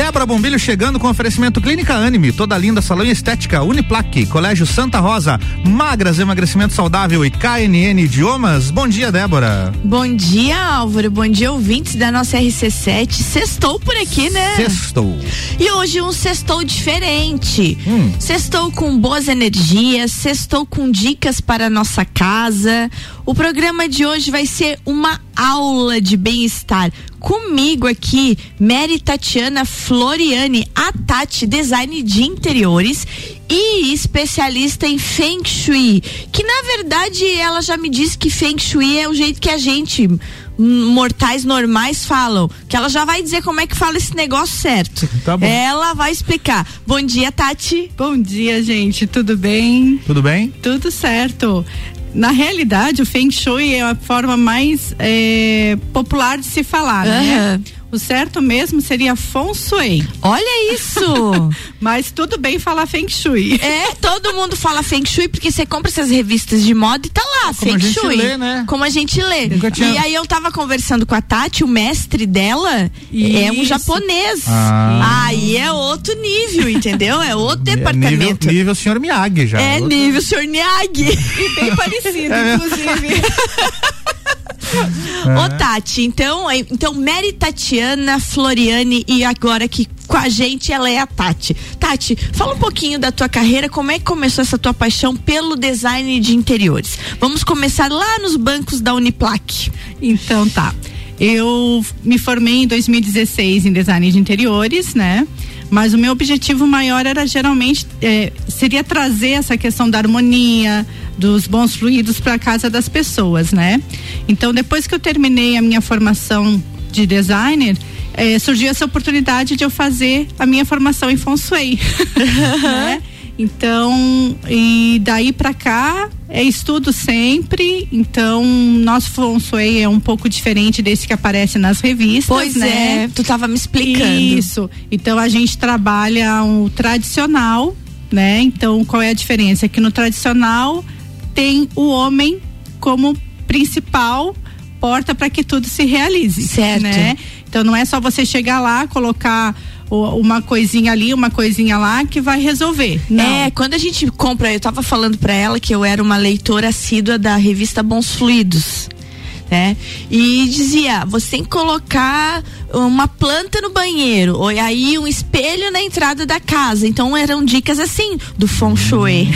Débora Bombilho chegando com oferecimento Clínica Anime, toda linda salão e estética, Uniplaque, Colégio Santa Rosa, Magras Emagrecimento Saudável e KNN Idiomas. Bom dia, Débora. Bom dia, Álvaro. Bom dia, ouvintes da nossa RC7. Sextou por aqui, né? Sextou. E hoje um sextou diferente. Hum. Sextou com boas energias, sextou com dicas para a nossa casa. O programa de hoje vai ser uma aula de bem-estar. Comigo aqui, Mary Tatiana Floriani, a Tati, design de interiores e especialista em Feng Shui. Que na verdade ela já me disse que Feng Shui é o jeito que a gente mortais normais falam, que ela já vai dizer como é que fala esse negócio certo. Tá bom. Ela vai explicar. Bom dia, Tati. Bom dia, gente. Tudo bem? Tudo bem? Tudo certo na realidade, o Feng Shui é a forma mais é, popular de se falar, uhum. né? O certo mesmo seria Feng Shui. Olha isso! Mas tudo bem falar Feng Shui. É, todo mundo fala Feng Shui porque você compra essas revistas de moda e tá lá, Como Feng Shui. Lê, né? Como a gente lê. Tinha... E aí eu tava conversando com a Tati, o mestre dela isso. é um japonês. Ah. Aí é outro nível, entendeu? É outro é departamento. Nível, nível senhor Miyagi já. É outro... nível senhor Miyagi. E bem parecido, é. inclusive. Ô Tati, então, então Mary Tatiana Floriane e agora que com a gente ela é a Tati. Tati, fala um pouquinho da tua carreira, como é que começou essa tua paixão pelo design de interiores? Vamos começar lá nos bancos da Uniplac. Então tá. Eu me formei em 2016 em design de interiores, né? Mas o meu objetivo maior era geralmente é, seria trazer essa questão da harmonia, dos bons fluidos para a casa das pessoas, né? Então, depois que eu terminei a minha formação de designer, é, surgiu essa oportunidade de eu fazer a minha formação em Feng Shui, né? Então, e daí para cá é estudo sempre. Então, nosso Feng Shui é um pouco diferente desse que aparece nas revistas, pois né? é, tu tava me explicando. Isso. Então, a gente trabalha o tradicional, né? Então, qual é a diferença? Que no tradicional tem o homem como principal porta para que tudo se realize, certo? Né? Então, não é só você chegar lá, colocar uma coisinha ali, uma coisinha lá que vai resolver. Não. É, quando a gente compra, eu tava falando para ela que eu era uma leitora assídua da revista Bons Fluidos. Né? E dizia, você tem que colocar uma planta no banheiro, ou aí um espelho na entrada da casa. Então eram dicas assim do feng shui,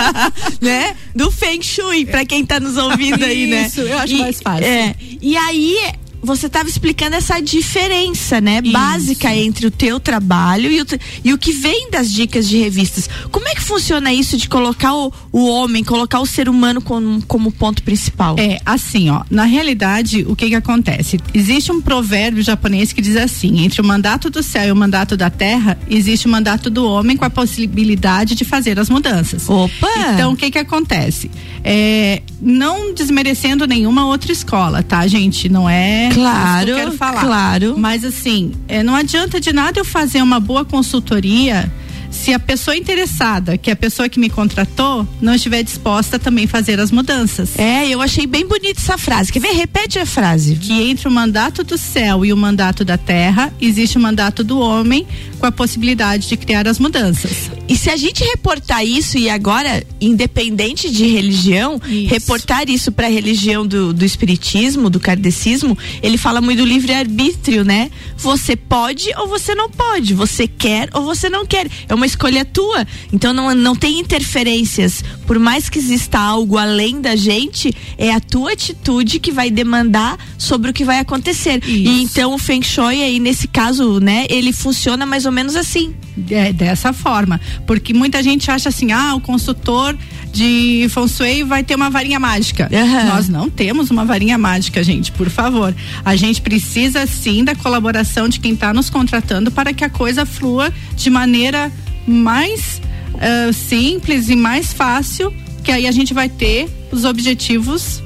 né? Do feng shui para quem tá nos ouvindo aí, né? Isso, eu acho e, mais fácil. É, e aí você estava explicando essa diferença, né? Isso. Básica entre o teu trabalho e o, e o que vem das dicas de revistas. Como é que funciona isso de colocar o, o homem, colocar o ser humano como, como ponto principal? É, assim, ó. Na realidade, o que que acontece? Existe um provérbio japonês que diz assim: entre o mandato do céu e o mandato da terra, existe o mandato do homem com a possibilidade de fazer as mudanças. Opa! Então, o que que acontece? É, não desmerecendo nenhuma outra escola, tá, gente? Não é Claro, que eu quero falar. Claro. Mas assim, é, não adianta de nada eu fazer uma boa consultoria se a pessoa interessada, que é a pessoa que me contratou, não estiver disposta a também fazer as mudanças. É, eu achei bem bonita essa frase. Quer ver? Repete a frase. Que entre o mandato do céu e o mandato da terra, existe o mandato do homem com a possibilidade de criar as mudanças. E se a gente reportar isso, e agora, independente de religião, isso. reportar isso para a religião do, do espiritismo, do kardecismo, ele fala muito do livre-arbítrio, né? Você pode ou você não pode, você quer ou você não quer. É uma escolha tua. Então não, não tem interferências. Por mais que exista algo além da gente, é a tua atitude que vai demandar sobre o que vai acontecer. Isso. E então o Feng Shui aí, nesse caso, né, ele funciona mais ou menos assim. É, dessa forma. Porque muita gente acha assim, ah, o consultor de Feng Shui vai ter uma varinha mágica. Uhum. Nós não temos uma varinha mágica, gente, por favor. A gente precisa sim da colaboração de quem está nos contratando para que a coisa flua de maneira mais uh, simples e mais fácil, que aí a gente vai ter os objetivos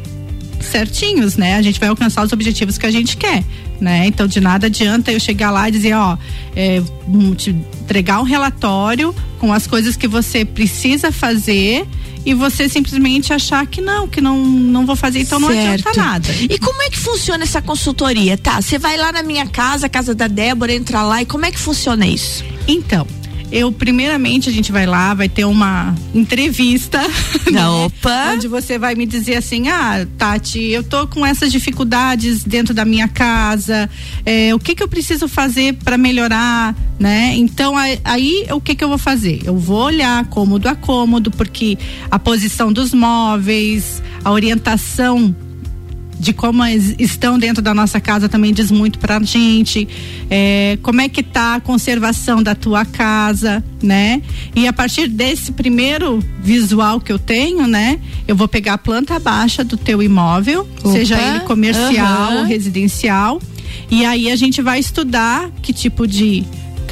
certinhos, né? A gente vai alcançar os objetivos que a gente quer né? Então de nada adianta eu chegar lá e dizer, ó, é, te entregar um relatório com as coisas que você precisa fazer e você simplesmente achar que não, que não, não vou fazer, então certo. não adianta nada. E como é que funciona essa consultoria? Tá, você vai lá na minha casa, casa da Débora, entra lá e como é que funciona isso? Então, eu primeiramente a gente vai lá, vai ter uma entrevista. Né? Opa! Onde você vai me dizer assim: ah, Tati, eu tô com essas dificuldades dentro da minha casa, é, o que que eu preciso fazer para melhorar, né? Então aí o que que eu vou fazer? Eu vou olhar cômodo a cômodo, porque a posição dos móveis, a orientação de como estão dentro da nossa casa também diz muito pra gente. É, como é que tá a conservação da tua casa, né? E a partir desse primeiro visual que eu tenho, né? Eu vou pegar a planta baixa do teu imóvel, Opa, seja ele comercial ou residencial. E aí a gente vai estudar que tipo de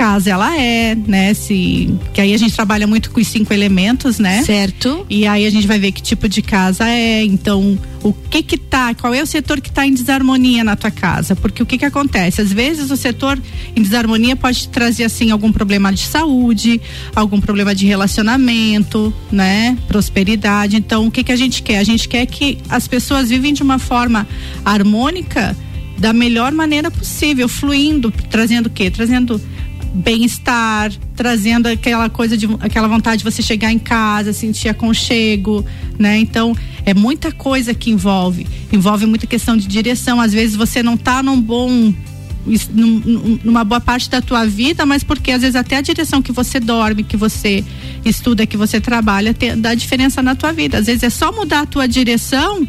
casa ela é, né? Se que aí a gente trabalha muito com os cinco elementos, né? Certo. E aí a gente vai ver que tipo de casa é, então o que que tá, qual é o setor que está em desarmonia na tua casa? Porque o que que acontece? Às vezes o setor em desarmonia pode trazer assim algum problema de saúde, algum problema de relacionamento, né? Prosperidade. Então o que que a gente quer? A gente quer que as pessoas vivem de uma forma harmônica da melhor maneira possível, fluindo, trazendo o quê? Trazendo bem-estar, trazendo aquela coisa de aquela vontade de você chegar em casa, sentir aconchego, né? Então, é muita coisa que envolve. Envolve muita questão de direção. Às vezes você não está num bom numa boa parte da tua vida, mas porque às vezes até a direção que você dorme, que você estuda, que você trabalha, tem, dá diferença na tua vida. Às vezes é só mudar a tua direção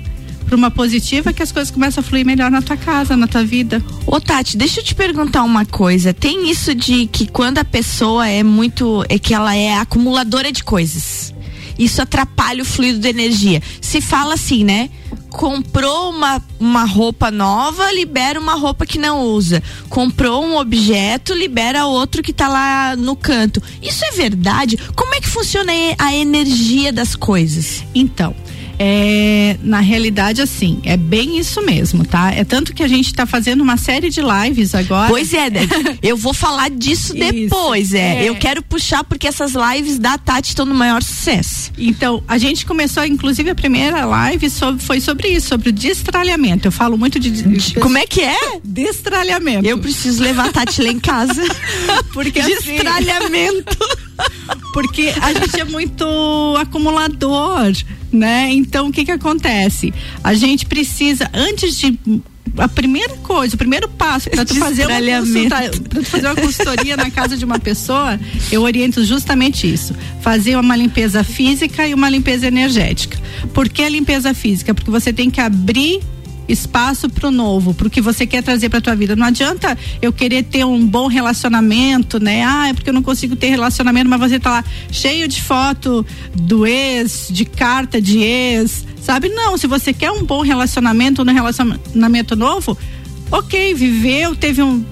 para uma positiva que as coisas começam a fluir melhor na tua casa, na tua vida. Ô Tati, deixa eu te perguntar uma coisa. Tem isso de que quando a pessoa é muito, é que ela é acumuladora de coisas. Isso atrapalha o fluido de energia. Se fala assim, né? comprou uma, uma roupa nova, libera uma roupa que não usa. Comprou um objeto, libera outro que está lá no canto. Isso é verdade? Como é que funciona a energia das coisas? Então, é, na realidade, assim, é bem isso mesmo, tá? É tanto que a gente está fazendo uma série de lives agora. Pois é, né? eu vou falar disso depois, é. é. Eu quero puxar porque essas lives da Tati estão no maior sucesso. Então, a gente começou, inclusive, a primeira live sobre, foi sobre isso, sobre o destralhamento. Eu falo muito de. de Como é que é? Destralhamento. Eu preciso levar a Tati lá em casa. porque assim, Destralhamento. porque a gente é muito acumulador né? Então o que que acontece? A gente precisa antes de a primeira coisa, o primeiro passo para tu fazer uma para fazer uma consultoria na casa de uma pessoa, eu oriento justamente isso, fazer uma limpeza física e uma limpeza energética. Por que a limpeza física? Porque você tem que abrir espaço para o novo, para o que você quer trazer para tua vida. Não adianta eu querer ter um bom relacionamento, né? Ah, é porque eu não consigo ter relacionamento, mas você tá lá cheio de foto do ex, de carta de ex, sabe? Não, se você quer um bom relacionamento, um relacionamento novo, ok, viveu, teve um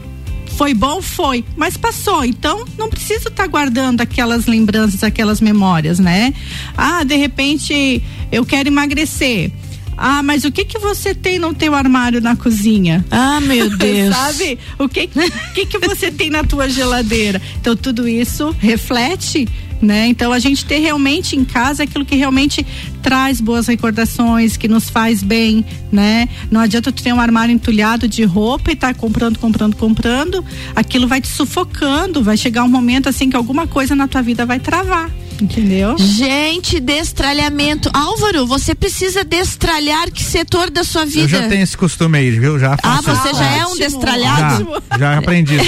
foi bom, foi, mas passou. Então, não precisa estar tá guardando aquelas lembranças, aquelas memórias, né? Ah, de repente eu quero emagrecer. Ah, mas o que que você tem no teu armário na cozinha? Ah, meu Deus. Sabe? O que, que que você tem na tua geladeira? Então tudo isso reflete né? Então a gente ter realmente em casa aquilo que realmente traz boas recordações, que nos faz bem, né? Não adianta tu ter um armário entulhado de roupa e tá comprando, comprando, comprando, aquilo vai te sufocando, vai chegar um momento assim que alguma coisa na tua vida vai travar. Entendeu? Gente, destralhamento. Álvaro, você precisa destralhar que setor da sua vida? Eu já tenho esse costume aí, viu? Já ah, você já é um destralhado? Já, já aprendi.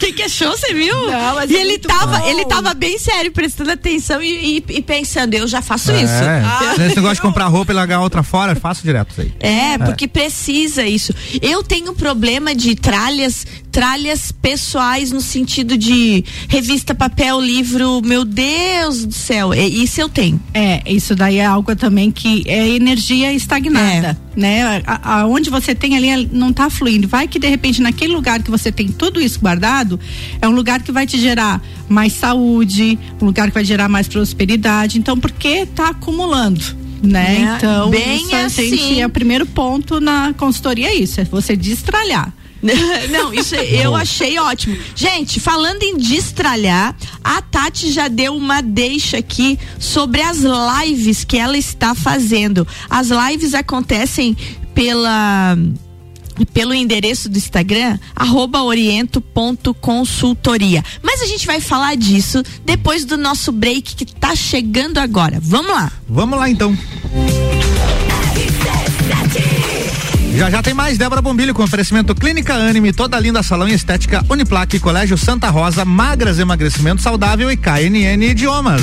Quem que achou, você viu? Não, e é ele tava, ele tava bem sério, prestando atenção e, e, e pensando, eu já faço é, isso. Ah, Esse negócio de comprar roupa e largar outra fora, faço direto isso aí. É, é, porque precisa isso. Eu tenho problema de tralhas tralhas pessoais no sentido de revista, papel, livro, meu Deus do céu, é, isso eu tenho. É, isso daí é algo também que é energia estagnada, é. né? Aonde você tem ali não está fluindo. Vai que de repente naquele lugar que você tem tudo isso guardado, é um lugar que vai te gerar mais saúde, um lugar que vai gerar mais prosperidade. Então, por que tá acumulando? né? É, então, bem isso assim. gente é o primeiro ponto na consultoria é isso, é você destralhar. Não, isso eu achei ótimo. Gente, falando em destralhar, a Tati já deu uma deixa aqui sobre as lives que ela está fazendo. As lives acontecem pela pelo endereço do Instagram, arroba oriento.consultoria. Mas a gente vai falar disso depois do nosso break que tá chegando agora. Vamos lá. Vamos lá então. Já já tem mais Débora Bombilho com oferecimento Clínica Anime, toda linda salão e estética Uniplaque, Colégio Santa Rosa, Magras Emagrecimento Saudável e KNN Idiomas.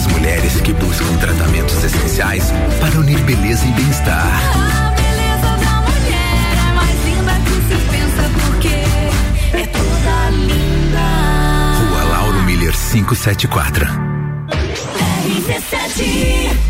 As mulheres que buscam tratamentos essenciais para unir beleza e bem-estar. A beleza da mulher é mais linda que se pensa, porque é toda linda. Rua Lauro Miller 574. RC7 São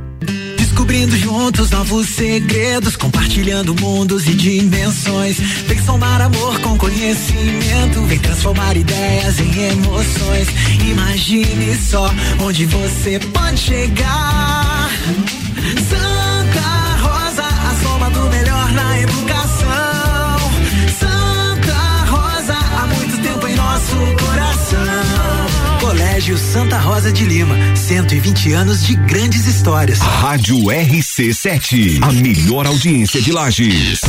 Descobrindo juntos novos segredos, compartilhando mundos e dimensões. Vem somar amor com conhecimento, vem transformar ideias em emoções. Imagine só onde você pode chegar. Santa Rosa, a soma do melhor na educação. Santa Rosa, há muito tempo em nosso coração. Colégio Santa Rosa de Lima, 120 anos de grandes histórias. Rádio RC7, a melhor audiência de Lages.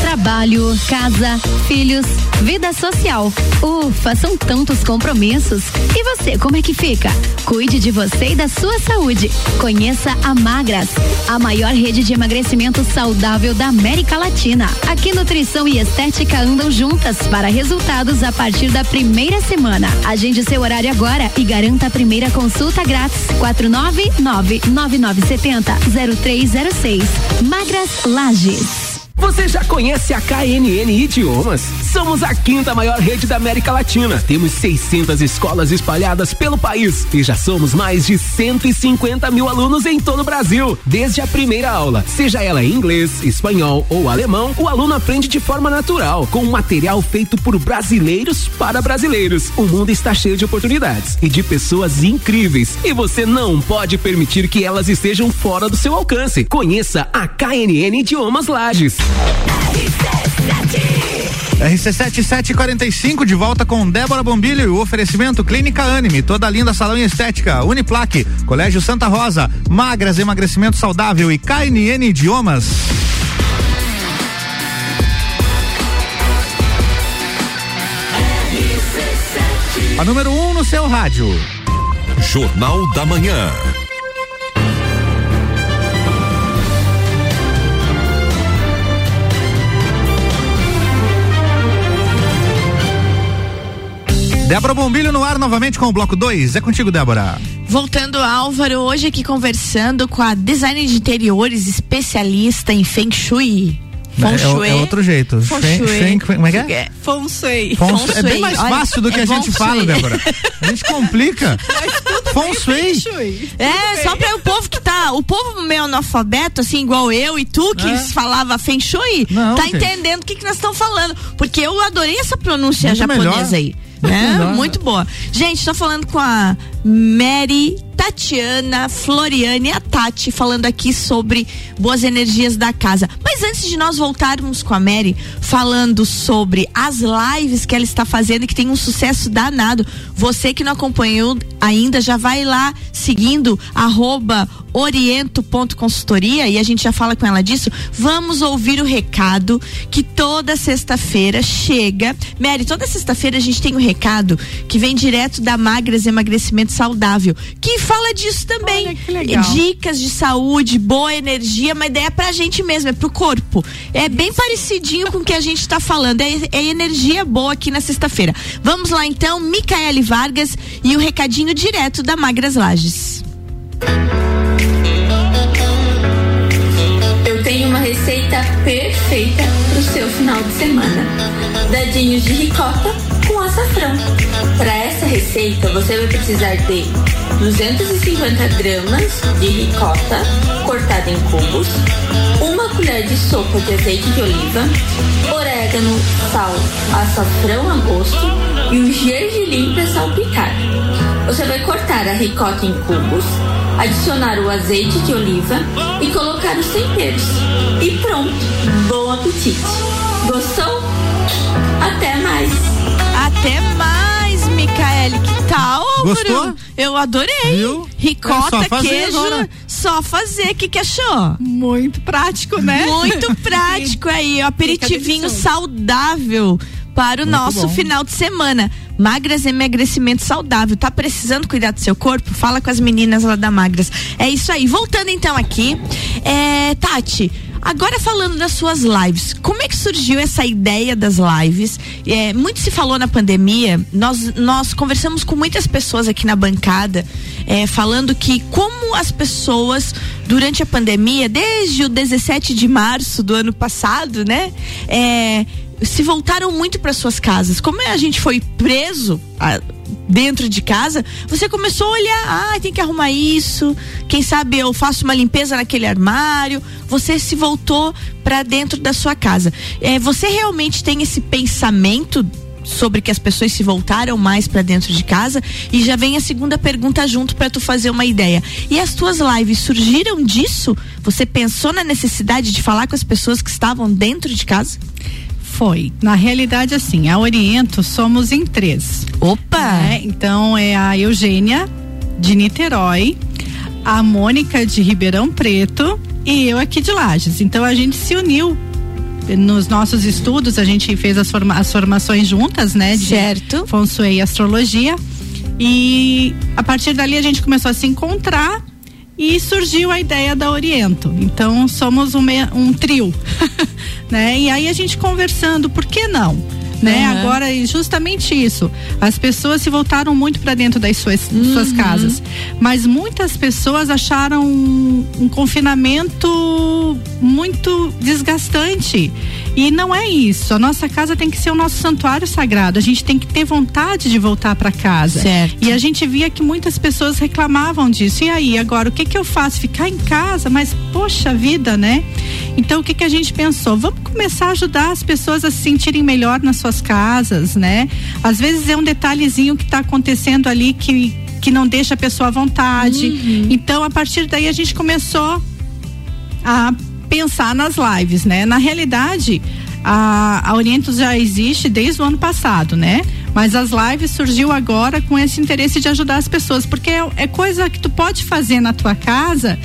Trabalho, casa, filhos, vida social. Ufa, são tantos compromissos. E você, como é que fica? Cuide de você e da sua saúde. Conheça a Magras, a maior rede de emagrecimento saudável da América Latina. Aqui nutrição e estética andam juntas para resultados a partir da primeira semana. Agende seu horário agora e garanta a primeira consulta grátis. 499-9970-0306. Magras Lages. Você já conhece a KNN Idiomas? Somos a quinta maior rede da América Latina. Temos 600 escolas espalhadas pelo país e já somos mais de 150 mil alunos em todo o Brasil. Desde a primeira aula, seja ela em inglês, espanhol ou alemão, o aluno aprende de forma natural, com um material feito por brasileiros para brasileiros. O mundo está cheio de oportunidades e de pessoas incríveis e você não pode permitir que elas estejam fora do seu alcance. Conheça a KNN Idiomas Lages. RC7745 de volta com Débora Bombilho e o oferecimento Clínica Anime, toda linda salão estética, Uniplaque, Colégio Santa Rosa, Magras Emagrecimento Saudável e KNN Idiomas. A número 1 um no seu rádio. Jornal da Manhã. Débora Bombilho no ar novamente com o bloco 2. É contigo, Débora. Voltando, Álvaro, hoje aqui conversando com a designer de interiores, especialista em Feng Shui. Feng É, Shui. é outro jeito. Feng Feng- Shui. Como é que é? Feng Shui. Feng Shui. É bem Shui. mais Olha, fácil do que é a gente fala, Shui. Débora. A gente complica. Feng Shui. É, só para o povo que tá, o povo meio analfabeto, assim, igual eu e tu, que É. falava Feng Shui, Não, tá gente. entendendo o que, que nós estamos falando. Porque eu adorei essa pronúncia Muito japonesa melhor. aí. Né? Muito boa. Gente, tô falando com a Mary Tatiana Floriane, a Tati, falando aqui sobre boas energias da casa. Mas antes de nós voltarmos com a Mary, falando sobre as lives que ela está fazendo e que tem um sucesso danado. Você que não acompanhou ainda, já vai lá seguindo arroba oriento.consultoria e a gente já fala com ela disso. Vamos ouvir o recado que toda sexta-feira chega. Mary, toda sexta-feira a gente tem um recado que vem direto da Magras Emagrecimento Saudável, que fala disso também. Olha, que legal. Dicas de saúde, boa energia, uma ideia pra gente mesmo, é pro corpo. É bem parecidinho com o que a gente tá falando. É, é energia boa aqui na sexta-feira. Vamos lá então, Micaele Vargas e o recadinho direto da Magras Lages. Eu tenho uma receita perfeita pro seu final de semana. Dadinhos de ricota com açafrão. Para essa receita, você vai precisar de 250 gramas de ricota cortada em cubos, uma colher de sopa de azeite de oliva, orégano, sal, açafrão a gosto e um gergelim para salpicar. Você vai cortar a ricota em cubos, adicionar o azeite de oliva e colocar os temperos. E pronto! Bom apetite! Gostou? Até mais! Até mais, Micaele. Que tal? Gostou? Eu adorei. Viu? Ricota, É só queijo, agora. só fazer. O que, que achou? Muito prático, né? Muito prático aí, o aperitivinho saudável para o nosso bom. final de semana. Magras emagrecimento saudável. Tá precisando cuidar do seu corpo? Fala com as meninas lá da Magras. É isso aí. Voltando então aqui, é, Tati. Agora falando das suas lives, como é que surgiu essa ideia das lives? É, muito se falou na pandemia, nós, nós conversamos com muitas pessoas aqui na bancada, é, falando que como as pessoas durante a pandemia, desde o 17 de março do ano passado, né? É, se voltaram muito para suas casas. Como a gente foi preso ah, dentro de casa, você começou a olhar, ah, tem que arrumar isso. Quem sabe eu faço uma limpeza naquele armário. Você se voltou para dentro da sua casa. É, você realmente tem esse pensamento sobre que as pessoas se voltaram mais para dentro de casa e já vem a segunda pergunta junto para tu fazer uma ideia. E as tuas lives surgiram disso? Você pensou na necessidade de falar com as pessoas que estavam dentro de casa? Foi. Na realidade, assim, a Oriento somos em três. Opa! né? Então é a Eugênia de Niterói, a Mônica de Ribeirão Preto e eu aqui de Lages. Então a gente se uniu nos nossos estudos, a gente fez as, forma- as formações juntas, né? De Certo. Feng Shui e astrologia. E a partir dali a gente começou a se encontrar e surgiu a ideia da Oriento. Então somos um, um trio, né? E aí a gente conversando, por que não? Né? Aham. Agora justamente isso. As pessoas se voltaram muito para dentro das suas, suas casas, mas muitas pessoas acharam um, um confinamento muito desgastante. E não é isso. A nossa casa tem que ser o nosso santuário sagrado. A gente tem que ter vontade de voltar para casa. Certo. E a gente via que muitas pessoas reclamavam disso. E aí, agora, o que que eu faço? Ficar em casa? Mas, poxa vida, né? Então, o que que a gente pensou? Vamos começar a ajudar as pessoas a se sentirem melhor nas suas casas, né? Às vezes é um detalhezinho que está acontecendo ali que, que não deixa a pessoa à vontade. Então, a partir daí, a gente começou a pensar nas lives, né? Na realidade, a, a Orientos já existe desde o ano passado, né? Mas as lives surgiu agora com esse interesse de ajudar as pessoas, porque é, é coisa que tu pode fazer na tua casa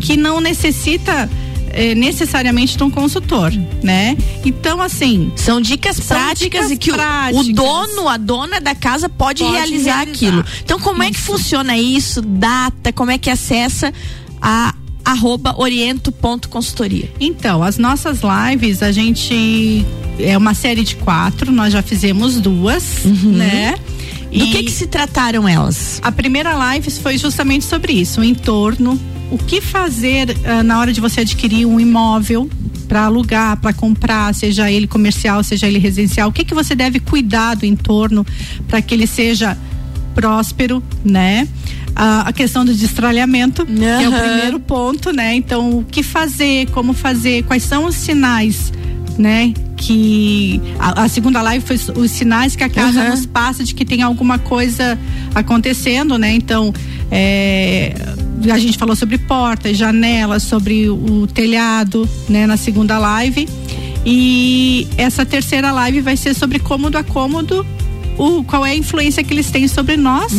que não necessita eh, necessariamente de um consultor, né? Então, assim, São dicas São práticas dicas e que o- o, práticas. dono, a dona da casa pode, Pode realizar, realizar. aquilo. Então, como é que funciona isso? Data, como é que acessa a arroba oriento.consultoria? Então, as nossas lives, a gente é uma série de quatro, nós já fizemos duas, né? Do que que se trataram elas? A primeira live foi justamente sobre isso, o entorno, o que fazer ah, na hora de você adquirir um imóvel, para alugar, para comprar, seja ele comercial, seja ele residencial, o que que você deve cuidar do entorno para que ele seja próspero, né? A, a questão do destralhamento, que é o primeiro ponto, né? Então, o que fazer, como fazer, quais são os sinais, né? Que a, a segunda live foi os- sinais que a casa Aham. nos passa de que tem alguma coisa acontecendo, né? Então, é, a gente falou sobre portas, janelas, sobre o telhado, né? Na segunda live. E essa terceira live vai ser sobre cômodo a cômodo, o, qual é a influência que eles têm sobre nós.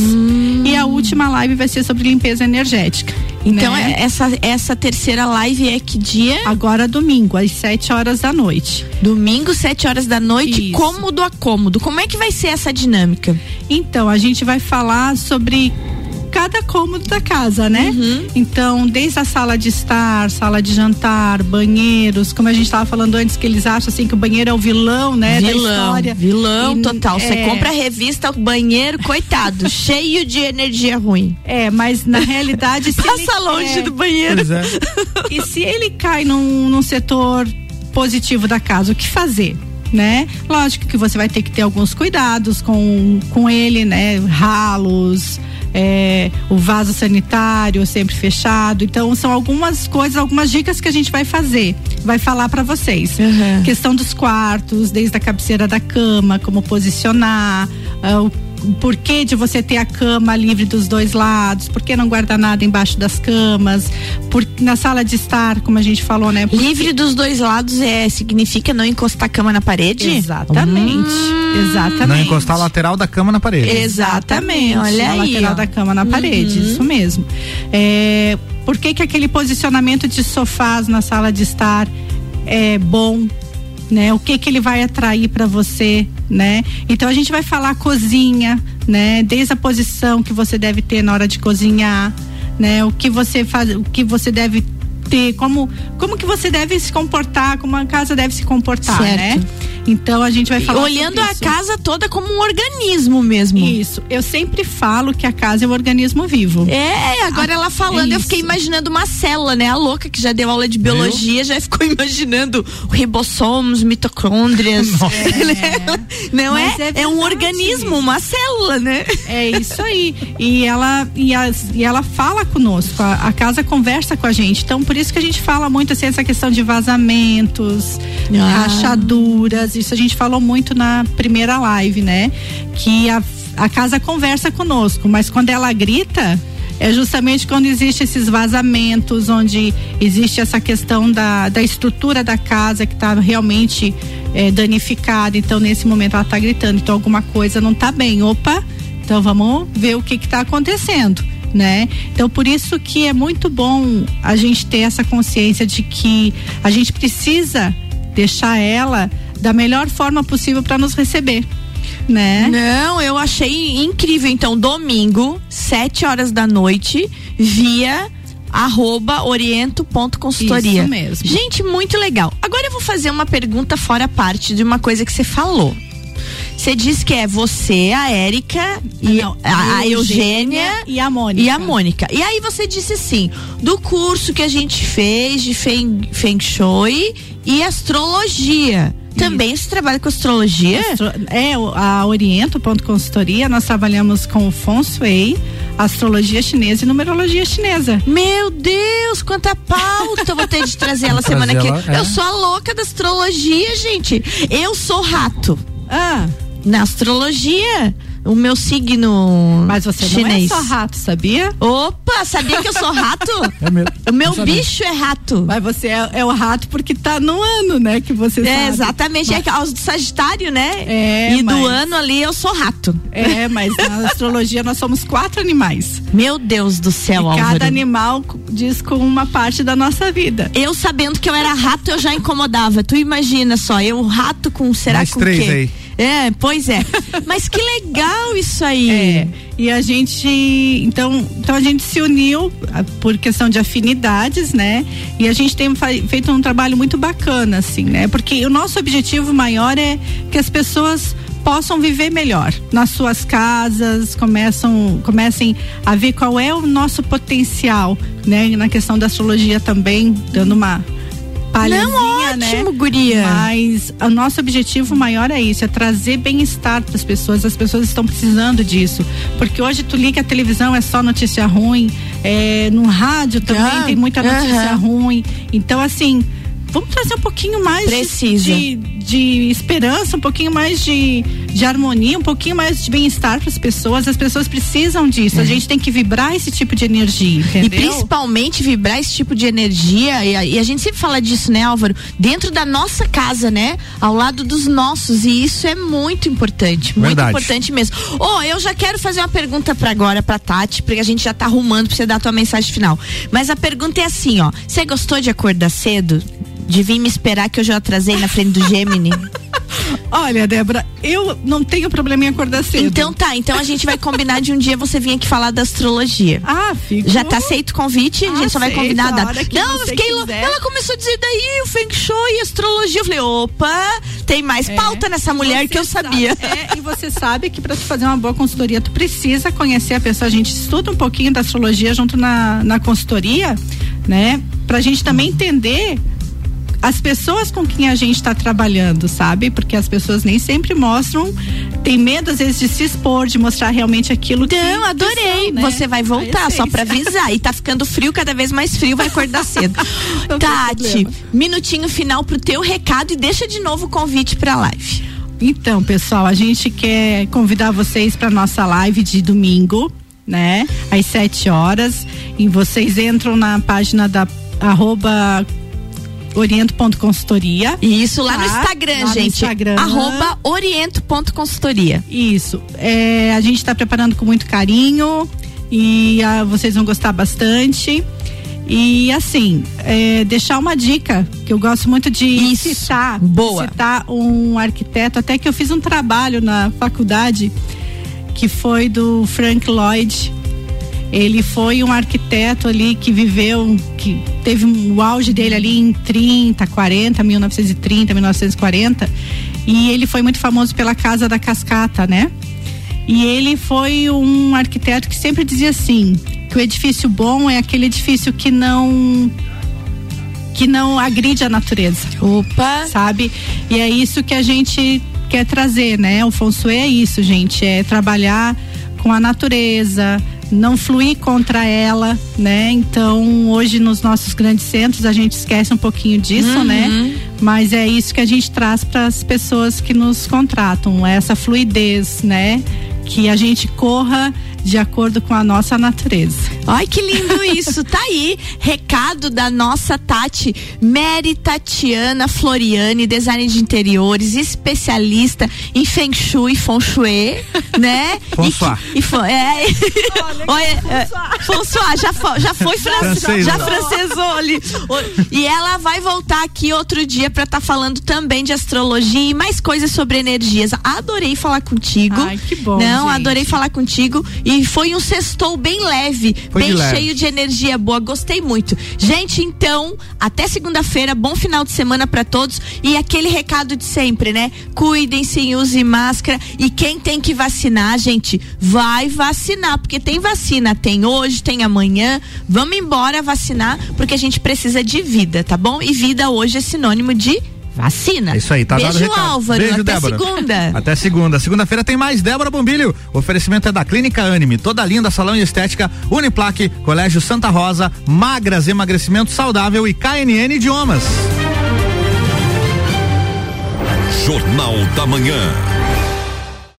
E a última live vai ser sobre limpeza energética. Então, né? essa, essa terceira live é que dia? Agora domingo, às 7 horas da noite. Domingo, 7 horas da noite, Isso. cômodo a cômodo. Como é que vai ser essa dinâmica? Então, a gente vai falar sobre cada cômodo da casa, né? Uhum. Então, desde a sala de estar, sala de jantar, banheiros, como a gente estava falando antes, que eles acham assim que o banheiro é o vilão, né? da vilão, história. vilão E, total. Você é, compra a revista, o banheiro, coitado, cheio de energia ruim. É, mas na realidade. se Passa ele- longe é, do banheiro. Pois é. E se ele cai num, num setor positivo da casa, o que fazer? Né? Lógico que você vai ter que ter alguns cuidados com, com ele, né? Ralos, é, o vaso sanitário sempre fechado. Então, são algumas coisas, algumas dicas que a gente vai fazer, vai falar para vocês. Uhum. Questão dos quartos, desde a cabeceira da cama, como posicionar, o o porquê de você ter a cama livre dos dois lados, por que não guardar nada embaixo das camas, por, na sala de estar, como a gente falou, né? Porque- Livre dos dois lados é significa não encostar a cama na parede? Exatamente. Exatamente. Não encostar a lateral da cama na parede. Exatamente. Olha a aí. lateral ó. da cama na parede, Uhum. isso mesmo. É, por que, que aquele posicionamento de sofás na sala de estar é bom? Né? O que que ele vai atrair para você, né? Então a gente vai falar cozinha, né? Desde a posição que você deve ter na hora de cozinhar, né? O que você faz, o que você deve ter, como como que você deve se comportar, como a casa deve se comportar, Certo. né? Então a gente vai falar Olhando sobre a casa toda como um organismo mesmo. Isso. Eu sempre falo que a casa é um organismo vivo. É, agora ela falando, é eu fiquei imaginando uma célula, né? A louca que já deu aula de biologia já ficou imaginando ribossomos, mitocôndrias. Não é? Mas é É, um organismo, uma célula, né? É isso aí. E ela, e, as- e ela fala conosco, a, a casa conversa com a gente. Então, por isso que a gente fala muito assim, essa questão de vazamentos, Ah. rachaduras. Isso a gente falou muito na primeira live, né? Que a, a casa conversa conosco, mas quando ela grita. É justamente quando existe esses vazamentos, onde existe essa questão da, da estrutura da casa que está realmente é, danificada. Então, nesse momento, ela está gritando. Então, alguma coisa não está bem. Opa, então vamos ver o que está acontecendo, né? Então por isso que é muito bom a gente ter essa consciência de que a gente precisa deixar ela da melhor forma possível para nos receber, né? Não, eu achei incrível. Então, domingo, 7 horas da noite, via arroba oriento.consultoria. Isso mesmo. Gente, muito legal. Agora eu vou fazer uma pergunta fora parte de uma coisa que você falou. Você disse que é você, a Érica e Não, a, a Eugênia e a Mônica. e a Mônica. E aí você disse assim, do curso que a gente fez de Feng, feng Shui e astrologia. Também você trabalha com astrologia? Astro- É, a Oriento Ponto Consultoria, nós trabalhamos com o Feng Shui, astrologia chinesa e numerologia chinesa. Meu Deus, quanta pauta! Eu vou ter de trazer ela semana que ela, é. Eu sou a louca da astrologia, gente. Eu sou rato. Ah, Na astrologia, o meu signo mas você chinês. não é só rato, sabia? Opa, sabia que eu sou rato? É mesmo. O meu bicho é rato. Mas você é, é o rato porque tá no ano, né? Que você É, sabe. exatamente, é aos do Sagitário, né? É, e do mas- ano ali eu sou rato. É, mas na astrologia nós somos quatro animais. Meu Deus do céu, e Álvaro. cada animal diz com uma parte da nossa vida. Eu sabendo que eu era rato, eu já incomodava. Tu imagina só, eu rato com será Mais com três quê? aí. É, pois é. Mas que legal isso aí. É. E a gente, então, então a gente se uniu ah, por questão de afinidades, né? E a gente tem feito um trabalho muito bacana, assim, né? Porque o nosso objetivo maior é que as pessoas possam viver melhor nas suas casas, começam, comecem a ver qual é o nosso potencial, né? Na questão da astrologia também, dando uma palhazinha né? ótimo, guria. Mas o nosso objetivo maior é isso, é trazer bem-estar para as pessoas. As pessoas estão precisando disso. Porque hoje tu liga a televisão, é só notícia ruim. É, no rádio também Ah, tem muita notícia aham. ruim. Então, assim, vamos trazer um pouquinho mais de- Precisa. de, de esperança, um pouquinho mais de, de harmonia, um pouquinho mais de bem-estar para as pessoas. As pessoas precisam disso. A gente tem que vibrar esse tipo de energia, entendeu? E principalmente vibrar esse tipo de energia, e a, e a gente sempre fala disso, né, Álvaro? Dentro da nossa casa, né? Ao lado dos nossos. E isso é muito importante. Muito Verdade. importante mesmo. Ô, eu já quero fazer uma pergunta pra agora, pra Tati, porque a gente já tá arrumando pra você dar a tua mensagem final. Mas a pergunta é assim, ó. Você gostou de acordar cedo? De vir me esperar que eu já atrasei na frente do Gemini? Olha, Débora, eu não tenho problema em acordar cedo. Então tá, então a gente vai combinar de um dia você vir aqui falar da astrologia. Ah, fico. Já tá aceito o convite? a gente só vai combinar a data. Não, eu fiquei lou- quiser. Ela começou a dizer daí o Feng Shui e astrologia. Eu falei, opa, tem mais pauta nessa mulher que eu sabia. sabe- é, e você sabe que para fazer uma boa consultoria, tu precisa conhecer a pessoa. A gente estuda um pouquinho da astrologia junto na, na consultoria, né? Pra gente também entender as pessoas com quem a gente está trabalhando, sabe? Porque as pessoas nem sempre mostram, tem medo às vezes de se expor, de mostrar realmente aquilo que Não, adorei. são, né? Você vai voltar, só essência. avisar. E tá ficando frio, cada vez mais frio, vai acordar cedo. Tati, minutinho final pro teu recado e deixa de novo o convite pra live. Então, pessoal, a gente quer convidar vocês para nossa live de domingo, né? Às 7 horas. E vocês entram na página da arroba oriento.consultoria. E isso lá no Tá? Instagram, Lá no gente. Instagram. Arroba oriento.consultoria. Isso. É, a gente está preparando com muito carinho e ah, vocês vão gostar bastante. E assim, é, deixar uma dica que eu gosto muito de Isso. citar. Boa. Citar um arquiteto, até que eu fiz um trabalho na faculdade que foi do Frank Lloyd. Ele foi um arquiteto ali que viveu, que teve um, o auge dele ali em 30, 40, 1930, 1940. E ele foi muito famoso pela Casa da Cascata, né? E ele foi um arquiteto que sempre dizia assim, que o edifício bom é aquele edifício que não que não agride a natureza. Opa! Sabe? E é isso que a gente quer trazer, né? O Feng Shui é isso, gente, é trabalhar com a natureza, não fluir contra ela, né? Então, hoje nos nossos grandes centros a gente esquece um pouquinho disso, Uhum. né? Mas é isso que a gente traz para as pessoas que nos contratam, essa fluidez, né? Que a gente corra de acordo com a nossa natureza. Ai, que lindo isso. Tá aí, recado da nossa Tati, Mary Tatiana Floriani, design de interiores, especialista em Feng Shui, Feng Shui, né? Feng E E, é, Olha, é, Feng Shui, já, já foi fran- Francês, já né? francesou ali. E ela vai voltar aqui outro dia pra estar falando também de astrologia e mais coisas sobre energias. Adorei falar contigo. Ai, que bom, Não, gente. adorei falar contigo e foi um sextou bem leve, Foi bem cheio de energia boa. Gostei muito. Gente, então, até segunda-feira, bom final de semana pra todos e aquele recado de sempre, né? Cuidem-se, use máscara e quem tem que vacinar, gente, vai vacinar, porque tem vacina, tem hoje, tem amanhã. Vamos embora vacinar, porque a gente precisa de vida, tá bom? E vida hoje é sinônimo de vacina. É isso aí, tá dado o Beijo, recado. Álvaro. Beijo, até Débora. segunda. Até segunda. Segunda-feira tem mais Débora Bombilho. O oferecimento é da Clínica Anime, toda linda salão e estética, Uniplaque, Colégio Santa Rosa, Magras Emagrecimento Saudável e KNN Idiomas. Jornal da Manhã.